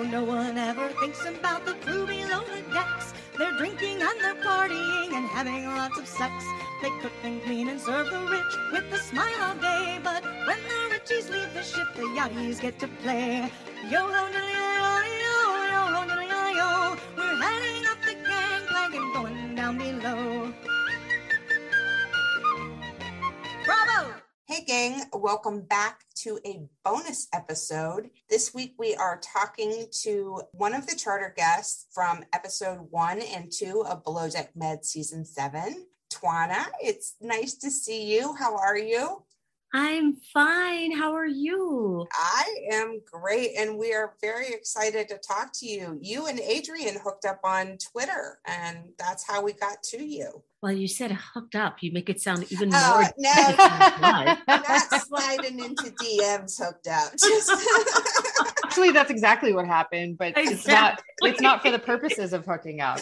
Oh, no one ever thinks about the crew below the decks. They're drinking and they're partying and having lots of sex. They cook and clean and serve the rich with a smile all day. But when the richies leave the ship, the yachties get to play. Yo ho diddly yo yo ho diddly yo. We're heading up the gangplank and going down below. Gang, welcome back to a bonus episode. This week we are talking to one of the charter guests from episode one and two of Below Deck Med season seven, Twana. It's nice to see you. How are you? I'm fine. How are you? I am great, and we are very excited to talk to you. You and Adrienne hooked up on Twitter, and that's how we got to you. Well, you said hooked up. You make it sound even Oh, more. no, What? not sliding into DMs hooked up. Just Actually, that's exactly what happened, but it's not it's not for the purposes of hooking up.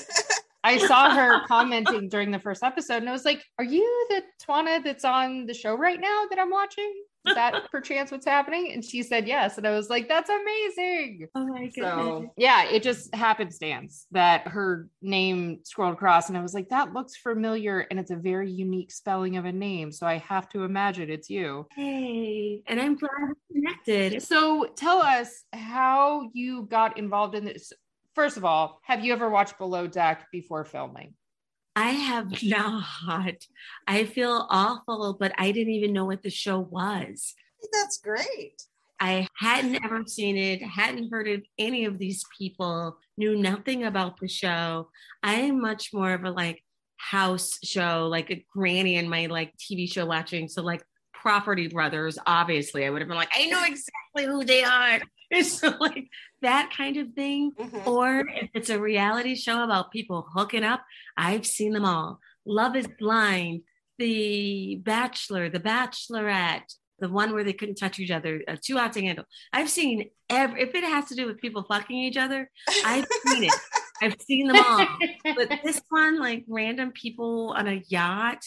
I saw her commenting during the first episode and I was like, Are you the Twana that's on the show right now that I'm watching? Is that perchance what's happening? And she said yes. And I was like, That's amazing. oh my goodness. So yeah, it just happenstance that her name scrolled across, and I was like, that looks familiar, and it's a very unique spelling of a name. So I have to imagine it's you. Hey, and I'm glad we connected. So tell us how you got involved in this. First of all, have you ever watched Below Deck before filming? I have not. I feel awful, but I didn't even know what the show was. that's great. I hadn't ever seen it, hadn't heard of any of these people, knew nothing about the show. I am much more of a like house show, like a granny in my like TV show watching. So like Property Brothers, obviously, I would have been like, I know exactly who they are. It's like that kind of thing. Mhm. Or if it's a reality show about people hooking up, I've seen them all. Love is Blind, The Bachelor, The Bachelorette, the one where they couldn't touch each other, uh, Too Hot to Handle. I've seen every, if it has to do with people fucking each other, I've seen it. I've seen them all. But this one, like random people on a yacht,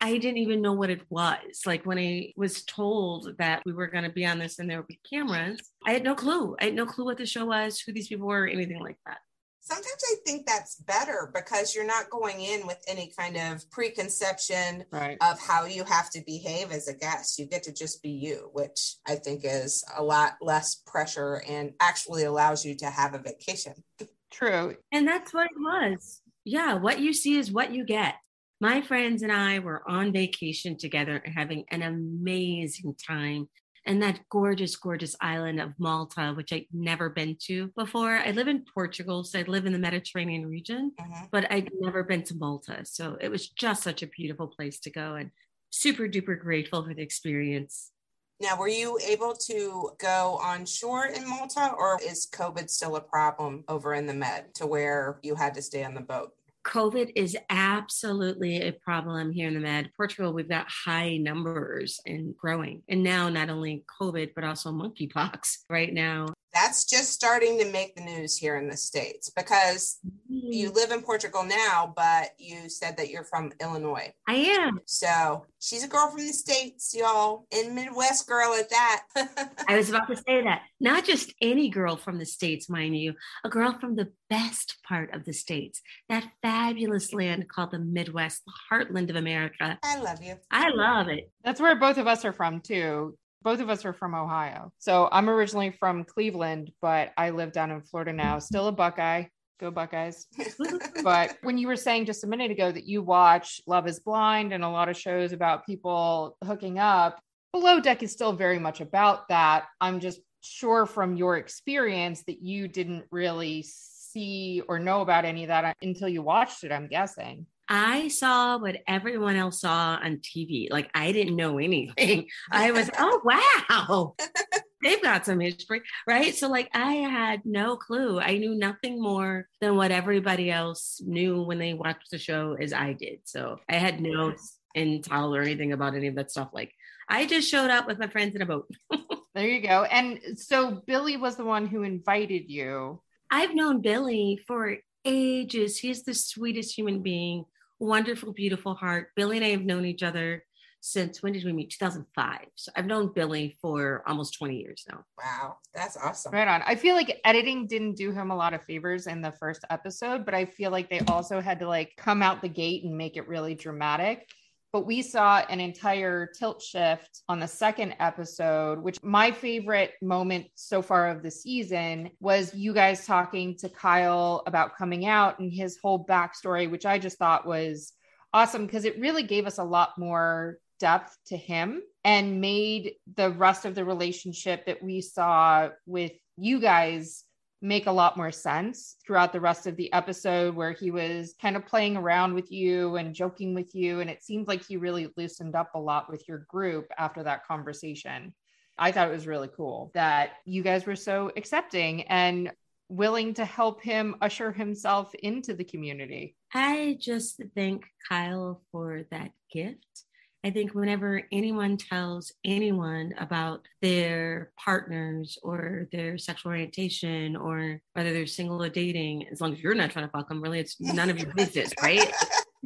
I didn't even know what it was. Like when I was told that we were going to be on this and there would be cameras, I had no clue. I had no clue what the show was, who these people were, or anything like that. Sometimes I think that's better because you're not going in with any kind of preconception Right. of how you have to behave as a guest. You get to just be you, which I think is a lot less pressure and actually allows you to have a vacation. True. And that's what it was. Yeah, what you see is what you get. My friends and I were on vacation together having an amazing time. And that gorgeous, gorgeous island of Malta, which I'd never been to before. I live in Portugal, so I live in the Mediterranean region, Mhm. but I'd never been to Malta. So it was just such a beautiful place to go and super duper grateful for the experience. Now, were you able to go on shore in Malta or is COVID still a problem over in the Med to where you had to stay on the boat? COVID is absolutely a problem here in the Med. Portugal, we've got high numbers and growing. And now not only COVID, but also monkeypox right now. That's just starting to make the news here in the States because you mm-hmm. live in Portugal now, but you said that you're from Illinois. I am. So she's a girl from the States, y'all, and Midwest girl at that. I was about to say that. Not just any girl from the States, mind you, a girl from the best part of the States, that fabulous land called the Midwest, the heartland of America. I love you. I love it. That's where both of us are from too. Both of us are from Ohio. So I'm originally from Cleveland, but I live down in Florida now. Still a Buckeye. Go Buckeyes. but when you were saying just a minute ago that you watch Love is Blind and a lot of shows about people hooking up, Below Deck is still very much about that. I'm just sure from your experience that you didn't really see or know about any of that until you watched it, I'm guessing. I saw what everyone else saw on TV. Like I didn't know anything. I was, oh wow, they've got some history, right? So like I had no clue. I knew nothing more than what everybody else knew when they watched the show as I did. So I had no intel or anything about any of that stuff. Like I just showed up with my friends in a boat. there you go. And so Billy was the one who invited you. I've known Billy for ages. He's the sweetest human being, wonderful, beautiful heart. Billy and I have known each other since when did we meet? 2005. So I've known Billy for almost 20 years now. Wow, that's awesome. Right on. I feel like editing didn't do him a lot of favors in the first episode, but I feel like they also had to like come out the gate and make it really dramatic but we saw an entire tilt shift on the second episode, which my favorite moment so far of the season was you guys talking to Kyle about coming out and his whole backstory, which I just thought was awesome because it really gave us a lot more depth to him and made the rest of the relationship that we saw with you guys make a lot more sense throughout the rest of the episode where he was kind of playing around with you and joking with you. And it seemed like he really loosened up a lot with your group after that conversation. I thought it was really cool that you guys were so accepting and willing to help him usher himself into the community. I just thank kyle for that gift I think whenever anyone tells anyone about their partners or their sexual orientation or whether they're single or dating, as long as you're not trying to fuck them, really, it's none of your business, right?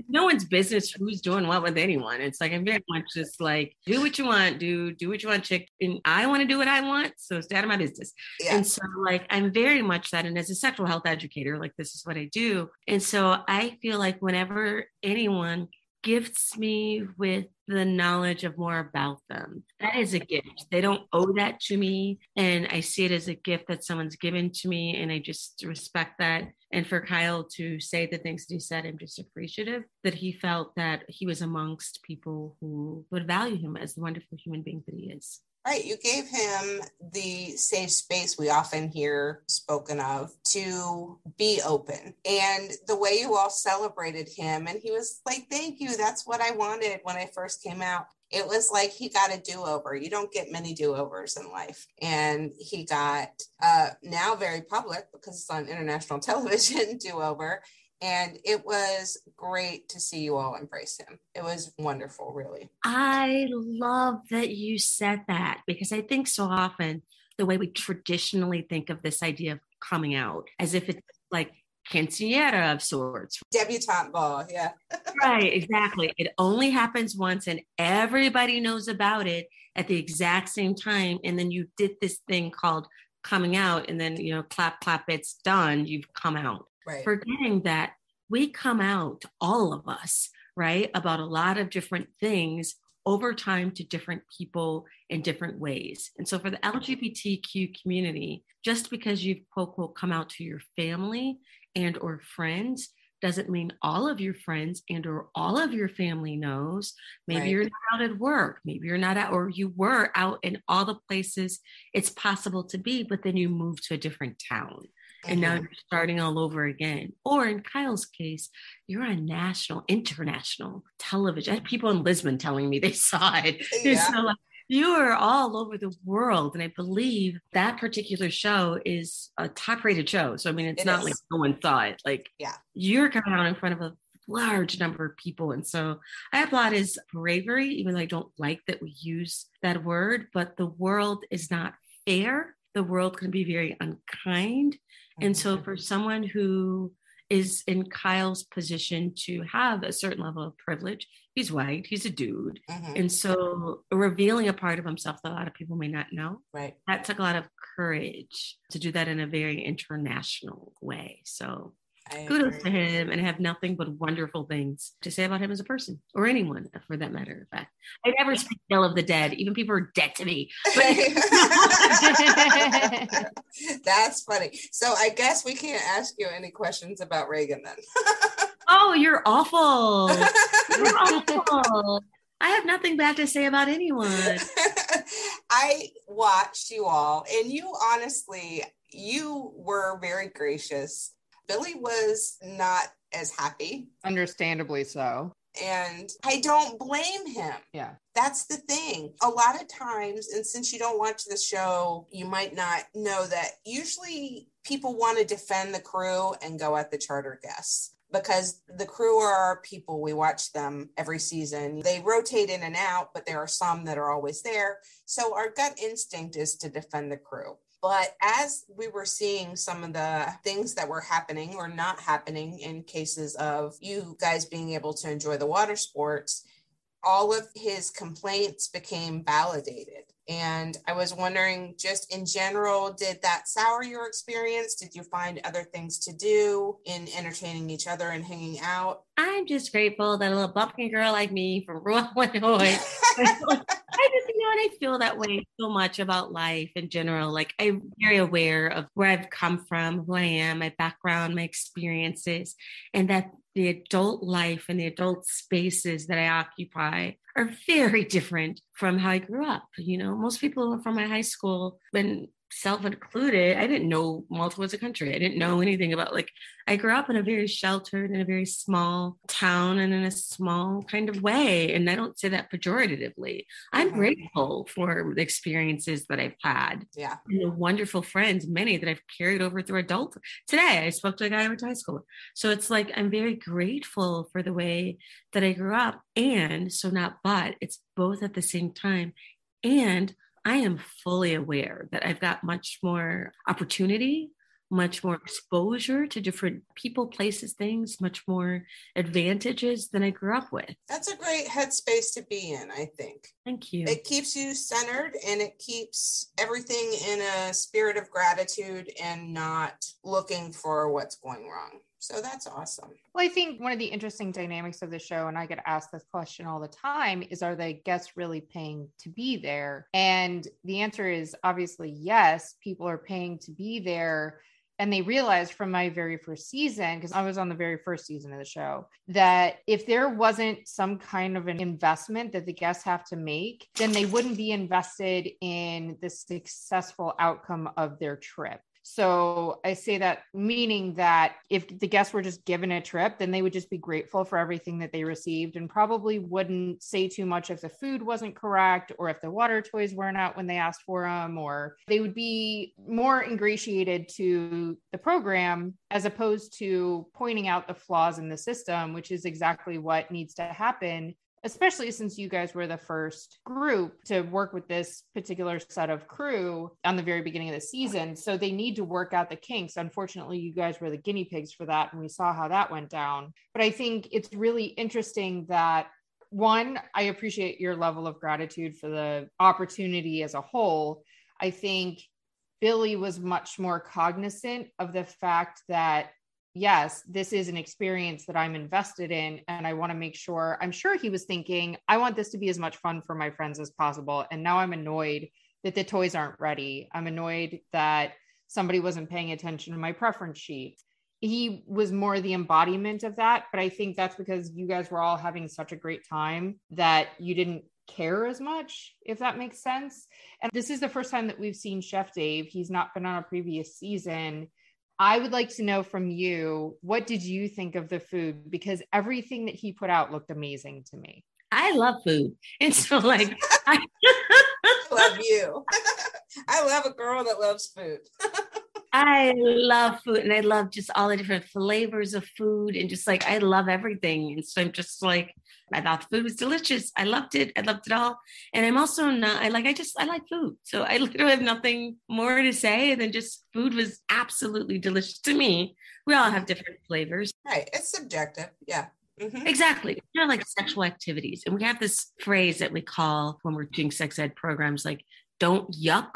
no one's business who's doing what with anyone. It's like I'm very much just like do what you want, do do what you want, chick. And I want to do what I want, so stay out of my business. Yeah. And so like I'm very much that. And as a sexual health educator, like this is what I do. And so I feel like whenever anyone gifts me with the knowledge of more about them. That is a gift. They don't owe that to me. And I see it as a gift that someone's given to me. And I just respect that. And for Kyle to say the things that he said, I'm just appreciative that he felt that he was amongst people who would value him as the wonderful human being that he is. Right. You gave him the safe space we often hear spoken of to be open. And the way you all celebrated him, and he was like, Thank you. That's what I wanted when I first came out. It was like he got a do over. You don't get many do overs in life. And he got uh, now very public because it's on international television do over and it was great to see you all embrace him. It was wonderful, really. I love that you said that because I think so often the way we traditionally think of this idea of coming out as if it's like quinceanera of sorts. Debutante ball, yeah. right, exactly. It only happens once and everybody knows about it at the exact same time. And then you did this thing called coming out and then, you know, clap, clap, it's done. You've come out right. forgetting that we come out, all of us, right, about a lot of different things over time to different people in different ways. And so for the LGBTQ community, just because you've quote quote come out to your family and or friends doesn't mean all of your friends and or all of your family knows maybe right. you're not out at work maybe you're not out or you were out in all the places it's possible to be but then you move to a different town and now mm-hmm. you're starting all over again. Or in Kyle's case, you're on national, international television. I had people in Lisbon telling me they saw it. Yeah. So like, you are all over the world. And I believe that particular show is a top rated show. So, I mean, it's it not is. like no one saw it. Like, yeah, you're coming out in front of a large number of people. And so I applaud his bravery, even though I don't like that we use that word, but the world is not fair. The world can be very unkind. And so, for someone who is in Kyle's position to have a certain level of privilege, he's white, he's a dude. Mm-hmm. And so, revealing a part of himself that a lot of people may not know, right? That took a lot of courage to do that in a very international way. So, kudos to him and have nothing but wonderful things to say about him as a person or anyone for that matter of fact. I never speak ill of the dead. Even people are dead to me. That's funny. So I guess we can't ask you any questions about Raygan then. oh, you're awful. You're awful. I have nothing bad to say about anyone. I watched you all, and you honestly, you were very gracious Billy was not as happy. Understandably so. And I don't blame him. Yeah. That's the thing. A lot of times, and since you don't watch the show, you might not know that usually people want to defend the crew and go at the charter guests because the crew are our people. We watch them every season. They rotate in and out, but there are some that are always there. So our gut instinct is to defend the crew. But as we were seeing some of the things that were happening or not happening in cases of you guys being able to enjoy the water sports, all of his complaints became validated. And I was wondering, just in general, did that sour your experience? Did you find other things to do in entertaining each other and hanging out? I'm just grateful that a little bumpkin girl like me from rural Illinois. I just, you know, and I feel that way so much about life in general. Like I'm very aware of where I've come from, who I am, my background, my experiences, and that the adult life and the adult spaces that I occupy are very different from how I grew up. You know, most people from my high school, when self included, I didn't know Malta was a country. I didn't know anything about like I grew up in a very sheltered in a very small town and in a small kind of way. And I don't say that pejoratively. I'm mm-hmm. grateful for the experiences that I've had. Yeah. And the wonderful friends, many that I've carried over through adult. Today I spoke to a guy I went to high school. So it's like I'm very grateful for the way that I grew up. And so not but it's both at the same time. And I am fully aware that I've got much more opportunity, much more exposure to different people, places, things, much more advantages than I grew up with. That's a great headspace to be in, I think. Thank you. It keeps you centered and it keeps everything in a spirit of gratitude and not looking for what's going wrong. So that's awesome. Well, I think one of the interesting dynamics of the show, and I get asked this question all the time, is are the guests really paying to be there? And the answer is obviously yes, people are paying to be there. And they realized from my very first season, because I was on the very first season of the show, that if there wasn't some kind of an investment that the guests have to make, then they wouldn't be invested in the successful outcome of their trip. So I say that meaning that if the guests were just given a trip, then they would just be grateful for everything that they received and probably wouldn't say too much if the food wasn't correct or if the water toys weren't out when they asked for them, or they would be more ingratiated to the program as opposed to pointing out the flaws in the system, which is exactly what needs to happen especially since you guys were the first group to work with this particular set of crew on the very beginning of the season. So they need to work out the kinks. Unfortunately, you guys were the guinea pigs for that, and we saw how that went down. But I think it's really interesting that one, I appreciate your level of gratitude for the opportunity as a whole. I think Billy was much more cognizant of the fact that yes, this is an experience that I'm invested in and I want to make sure. I'm sure he was thinking, I want this to be as much fun for my friends as possible. And now I'm annoyed that the toys aren't ready. I'm annoyed that somebody wasn't paying attention to my preference sheet. He was more the embodiment of that. But I think that's because you guys were all having such a great time that you didn't care as much, if that makes sense. And this is the first time that we've seen Chef Dave. He's not been on a previous season. I would like to know from you what did you think of the food because everything that he put out looked amazing to me. I love food. And so like I love you. I love a girl that loves food. I love food and I love just all the different flavors of food and just like I love everything. And so I'm just like I thought the food was delicious. I loved it. I loved it all. And I'm also not, I like, I just, I like food. So I literally have nothing more to say than just food was absolutely delicious to me. We all have different flavors. Right. It's subjective. Yeah. Mm-hmm. Exactly. You know, like sexual activities. And we have this phrase that we call when we're doing sex ed programs, like, don't yuck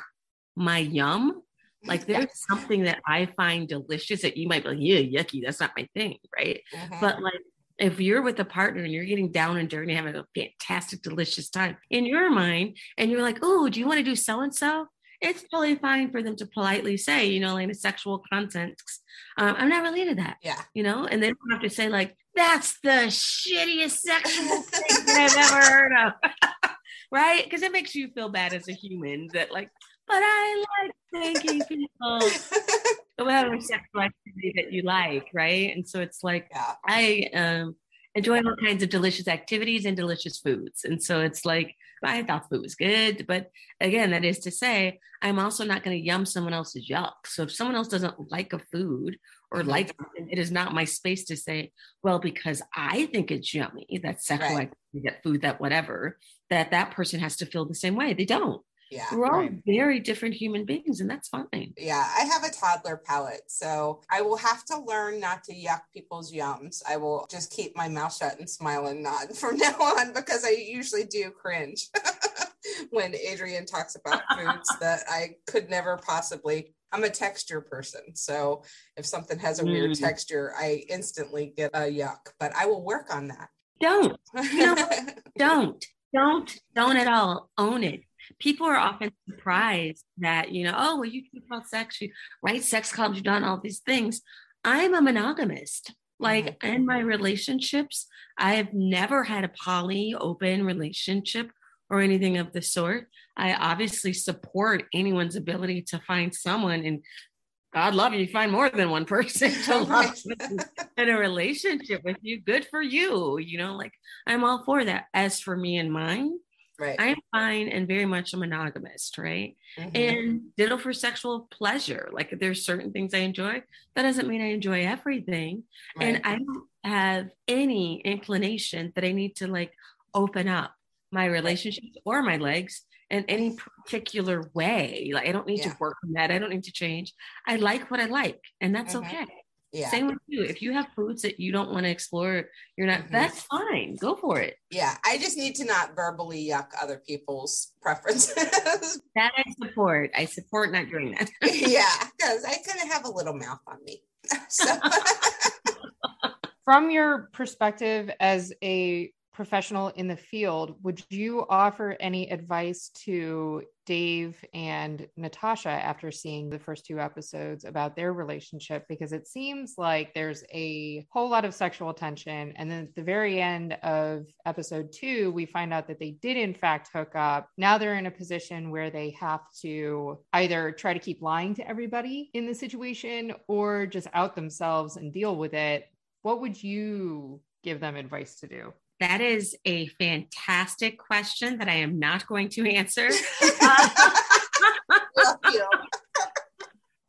my yum. Like there's yes. something that I find delicious that you might be like, yeah, yucky, that's not my thing, right? Mm-hmm. But like if you're with a partner and you're getting down and dirty, having a fantastic, delicious time in your mind, and you're like, oh, do you want to do so and so? It's totally fine for them to politely say, you know, like a sexual context. Um, I'm not really into that. Yeah. You know, and they don't have to say, like, that's the shittiest sexual thing that I've ever heard of. right? Because it makes you feel bad as a human that, like, but I like thanking people. whatever sexual activity that you like, right? And so it's like Yeah. I um, enjoy all kinds of delicious activities and delicious foods. And so it's like, I thought food was good. But again, that is to say, I'm also not going to yum someone else's yuck. So if someone else doesn't like a food or Mhm. like something, it is not my space to say, well, because I think it's yummy, that sexual Right. activity, that food, that whatever, that that person has to feel the same way. They don't. Yeah. We're all Right. very different human beings, and that's fine. Yeah, I have a toddler palate, so I will have to learn not to yuck people's yums. I will just keep my mouth shut and smile and nod from now on because I usually do cringe when Adrienne talks about foods that I could never possibly. I'm a texture person, so if something has a weird Mm. texture, I instantly get a yuck. But I will work on that. Don't. know, don't don't don't at all own it people are often surprised that you know oh well you talk about sex you write sex columns you've done all these things. I'm a monogamist. Like mm-hmm. in my relationships i have never had a poly open relationship or anything of the sort. I obviously support anyone's ability to find someone and god love you, you find more than one person to love in a relationship with you. Good for you you know like i'm all for that. As for me and mine right. i'm fine and very much a monogamist right? Mhm. and ditto for sexual pleasure. Like there's certain things i enjoy. That doesn't mean i enjoy everything. And i don't have any inclination that i need to like open up my relationships or my legs in any particular way. Like i don't need Yeah. to work on that. I don't need to change. I like what i like and that's Mhm. okay yeah. same with you. If you have foods that you don't want to explore, you're not, Mhm. that's fine. Go for it. Yeah, I just need to not verbally yuck other people's preferences. That I support. I support not doing that. yeah, because I kind of have a little mouth on me. So From your perspective as a professional in the field, would you offer any advice to Dave and Natasha after seeing the first two episodes about their relationship? Because it seems like there's a whole lot of sexual tension. And then at the very end of episode two, we find out that they did, in fact, hook up. Now they're in a position where they have to either try to keep lying to everybody in the situation or just out themselves and deal with it. What would you give them advice to do? That is a fantastic question that I am not going to answer. you.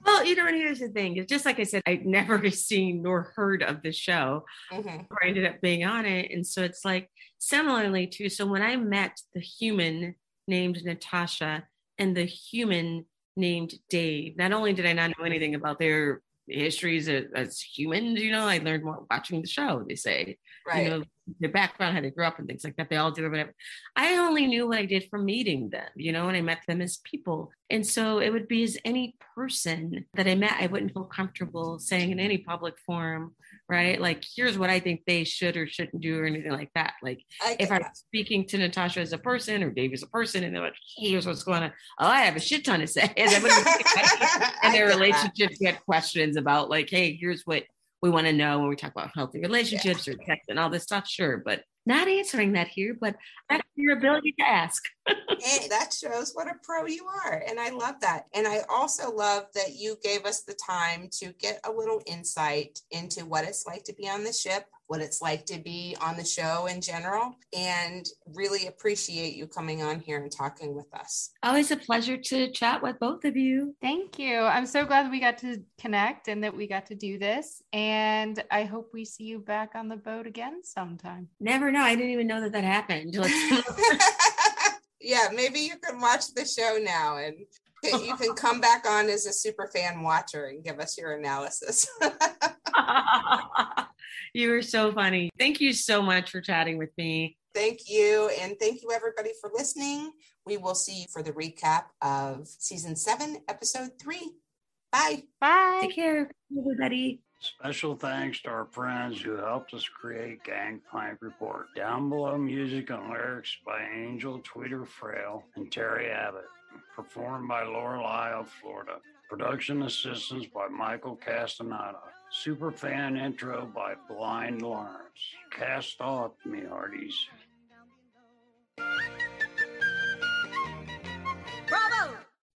well, you know, and here's the thing. It's just like I said, I'd never seen nor heard of the show. Mhm, or I ended up being on it. And so it's like similarly too. So when I met the human named Natasha and the human named Dave, not only did I not know anything about their histories as, as humans, you know, I learned more watching the show, they say, Right. you know, their background, how they grew up and things like that. They all do whatever. I only knew what I did from meeting them, you know, and I met them as people. And so it would be as any person that I met, I wouldn't feel comfortable saying in any public forum, right? Like, here's what I think they should or shouldn't do or anything like that. Like, I if I'm that. speaking to Natasha as a person or Dave as a person, and they're like, here's what's going on. Oh, I have a shit ton to say. And, I and their relationships get questions about like, hey, here's what we want to know when we talk about healthy relationships or sex and all this stuff. Sure, but not answering that here. But that's your ability to ask. And that shows what a pro you are. And I love that. And I also love that you gave us the time to get a little insight into what it's like to be on the ship, what it's like to be on the show in general, and really appreciate you coming on here and talking with us. Always a pleasure to chat with both of you. Thank you. I'm so glad we got to connect and that we got to do this. And I hope we see you back on the boat again sometime. Never know. I didn't even know that that happened. Yeah, maybe you can watch the show now and you can come back on as a super fan watcher and give us your analysis. you were so funny. Thank you so much for chatting with me. Thank you. And thank you, everybody, for listening. We will see you for the recap of season seven, episode three. Bye. Bye. Take care, everybody. Special thanks to our friends who helped us create Gangplank Report. Down below, music and lyrics by Angel Tweeter Frail and Terry Abbott, performed by Lorelei of Florida. Production assistance by Michael Castaneda. Superfan intro by Blind Lawrence. Cast off, me hearties.